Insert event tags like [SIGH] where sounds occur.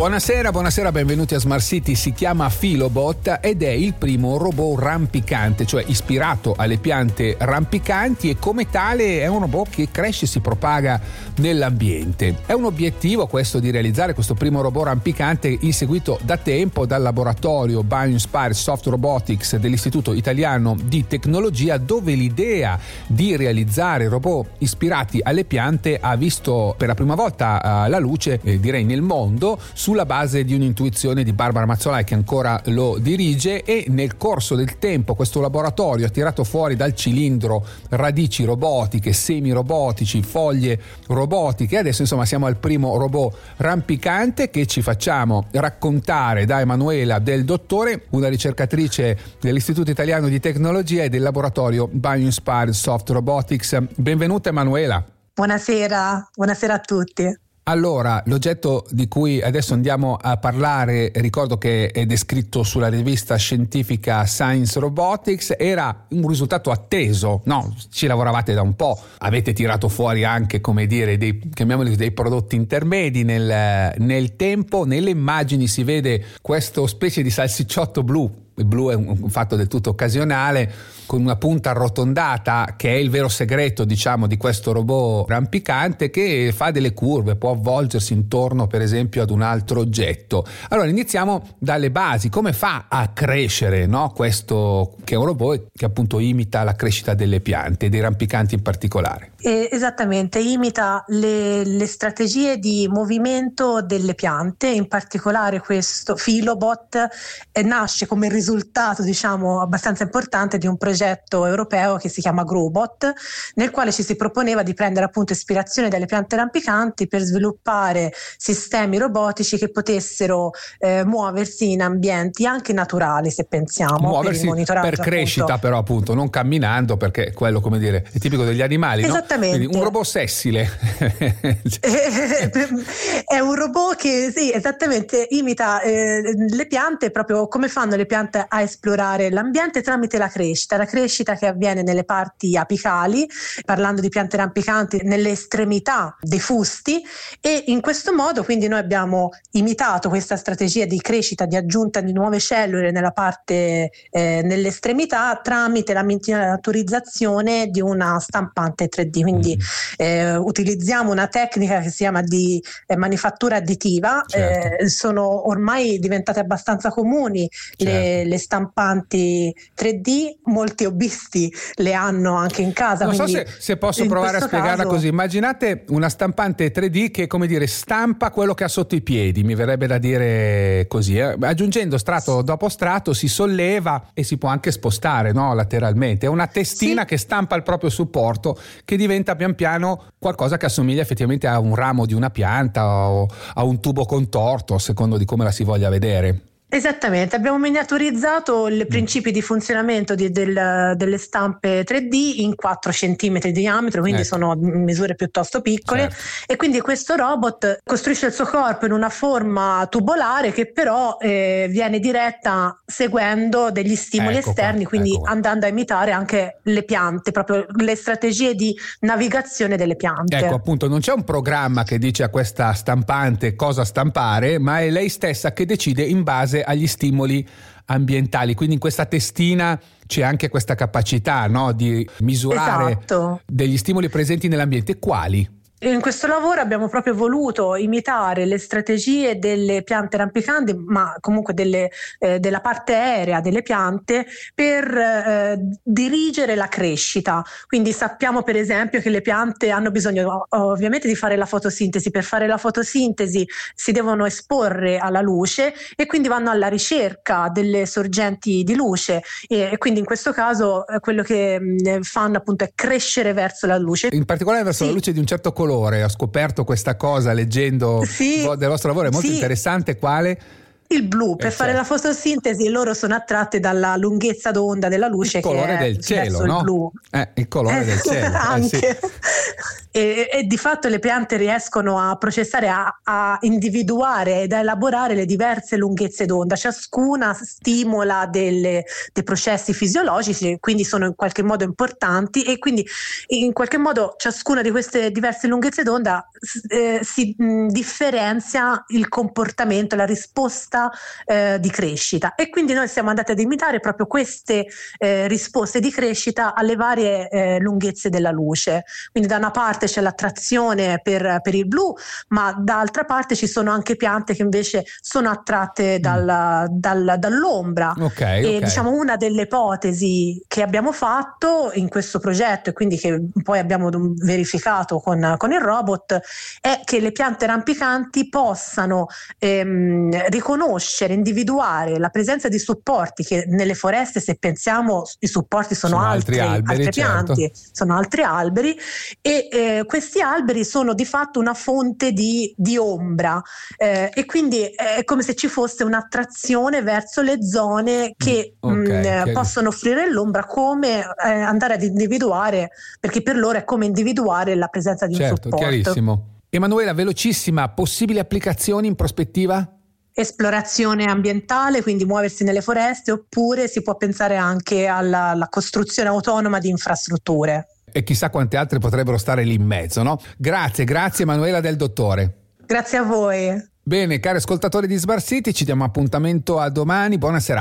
Buonasera, buonasera, benvenuti a Smart City. Si chiama Philobot ed è il primo robot rampicante, cioè ispirato alle piante rampicanti e come tale è un robot che cresce e si propaga nell'ambiente. È un obiettivo questo di realizzare questo primo robot rampicante inseguito da tempo dal laboratorio Bioinspire Soft Robotics dell'Istituto Italiano di Tecnologia dove l'idea di realizzare robot ispirati alle piante ha visto per la prima volta la luce, eh, direi nel mondo, sulla base di un'intuizione di Barbara Mazzolai che ancora lo dirige e nel corso del tempo questo laboratorio ha tirato fuori dal cilindro radici robotiche, semi robotici, foglie robotiche. Adesso insomma siamo al primo robot rampicante che ci facciamo raccontare da Emanuela del Dottore, una ricercatrice dell'Istituto Italiano di Tecnologia e del laboratorio BioInspired Soft Robotics. Benvenuta Emanuela. Buonasera, buonasera a tutti. Allora, l'oggetto di cui adesso andiamo a parlare, ricordo che è descritto sulla rivista scientifica Science Robotics, era un risultato atteso, no? Ci lavoravate da un po', avete tirato fuori anche, come dire, dei, dei prodotti intermedi nel, nel tempo, nelle immagini si vede questo specie di salsicciotto blu. Il blu è un fatto del tutto occasionale, con una punta arrotondata che è il vero segreto diciamo di questo robot rampicante che fa delle curve, può avvolgersi intorno per esempio ad un altro oggetto. Allora iniziamo dalle basi, come fa a crescere no? questo che è un robot che appunto imita la crescita delle piante, dei rampicanti in particolare? Eh, esattamente, imita le, le strategie di movimento delle piante, in particolare questo Filobot eh, nasce come risultato diciamo abbastanza importante di un progetto europeo che si chiama Growbot nel quale ci si proponeva di prendere appunto ispirazione dalle piante rampicanti per sviluppare sistemi robotici che potessero eh, muoversi in ambienti anche naturali se pensiamo muoversi per, per crescita appunto. però appunto non camminando perché quello come dire è tipico degli animali esattamente no? un robot sessile [LAUGHS] [LAUGHS] è un robot che sì esattamente imita eh, le piante proprio come fanno le piante a esplorare l'ambiente tramite la crescita, la crescita che avviene nelle parti apicali, parlando di piante rampicanti, nelle estremità dei fusti e in questo modo quindi noi abbiamo imitato questa strategia di crescita, di aggiunta di nuove cellule nella parte, eh, nell'estremità tramite la miniaturizzazione di una stampante 3D, quindi mm-hmm. eh, utilizziamo una tecnica che si chiama di eh, manifattura additiva, certo. Eh, sono ormai diventate abbastanza comuni certo. le, le stampanti 3D, molti hobbisti le hanno anche in casa. Non so se, se posso provare a spiegarla caso... così. Immaginate una stampante 3D che, come dire, stampa quello che ha sotto i piedi, mi verrebbe da dire così. Eh? Aggiungendo strato dopo strato si solleva e si può anche spostare no? lateralmente. È una testina sì. che stampa il proprio supporto che diventa pian piano qualcosa che assomiglia effettivamente a un ramo di una pianta o a un tubo contorto, a secondo di come la si voglia vedere. Esattamente, abbiamo miniaturizzato i mm. principi di funzionamento di, del, delle stampe 3D in 4 cm di diametro, quindi ecco. sono misure piuttosto piccole certo. e quindi questo robot costruisce il suo corpo in una forma tubolare che però eh, viene diretta seguendo degli stimoli ecco esterni, qua, quindi ecco andando a imitare anche le piante, proprio le strategie di navigazione delle piante. Ecco appunto, non c'è un programma che dice a questa stampante cosa stampare, ma è lei stessa che decide in base agli stimoli ambientali. Quindi in questa testina c'è anche questa capacità no, di misurare esatto. degli stimoli presenti nell'ambiente. Quali? In questo lavoro abbiamo proprio voluto imitare le strategie delle piante rampicanti, ma comunque delle, eh, della parte aerea delle piante per eh, dirigere la crescita. Quindi sappiamo per esempio che le piante hanno bisogno ovviamente di fare la fotosintesi. Per fare la fotosintesi si devono esporre alla luce e quindi vanno alla ricerca delle sorgenti di luce e, e quindi in questo caso eh, quello che mh, fanno appunto è crescere verso la luce. In particolare verso sì. la luce di un certo colore colore, ho scoperto questa cosa leggendo sì, del vostro lavoro, è molto sì. interessante. Quale? Il blu, per eh, fare la fotosintesi loro sono attratti dalla lunghezza d'onda della luce. Il colore del cielo, no? Il blu. Eh, il colore eh, del [LAUGHS] cielo. Anche. Eh, sì. E, e, di fatto le piante riescono a processare, a, a individuare ed a elaborare le diverse lunghezze d'onda, ciascuna stimola delle, dei processi fisiologici, quindi sono in qualche modo importanti e quindi in qualche modo ciascuna di queste diverse lunghezze d'onda eh, si mh, differenzia il comportamento, la risposta eh, di crescita e quindi noi siamo andati ad imitare proprio queste eh, risposte di crescita alle varie eh, lunghezze della luce. Quindi da una parte c'è l'attrazione per, per, il blu, ma d'altra parte ci sono anche piante che invece sono attratte mm. dal, dal, dall'ombra. Okay, e okay. diciamo una delle ipotesi che abbiamo fatto in questo progetto e quindi che poi abbiamo verificato con, con il robot è che le piante rampicanti possano ehm, riconoscere, individuare la presenza di supporti che nelle foreste, se pensiamo, i supporti sono, sono altri, altri alberi, certo. piante, sono altri alberi e eh, questi alberi sono di fatto una fonte di, di ombra eh, e quindi è come se ci fosse un'attrazione verso le zone che mm, okay, mh, possono offrire l'ombra come eh, andare ad individuare perché per loro è come individuare la presenza di certo, un supporto. Chiarissimo. Emanuela, velocissima, possibili applicazioni in prospettiva? esplorazione ambientale, quindi muoversi nelle foreste, oppure si può pensare anche alla, alla costruzione autonoma di infrastrutture. E chissà quante altre potrebbero stare lì in mezzo, no? Grazie, grazie Emanuela del Dottore. Grazie a voi. Bene, cari ascoltatori di Smart City, ci diamo appuntamento a domani. Buonasera.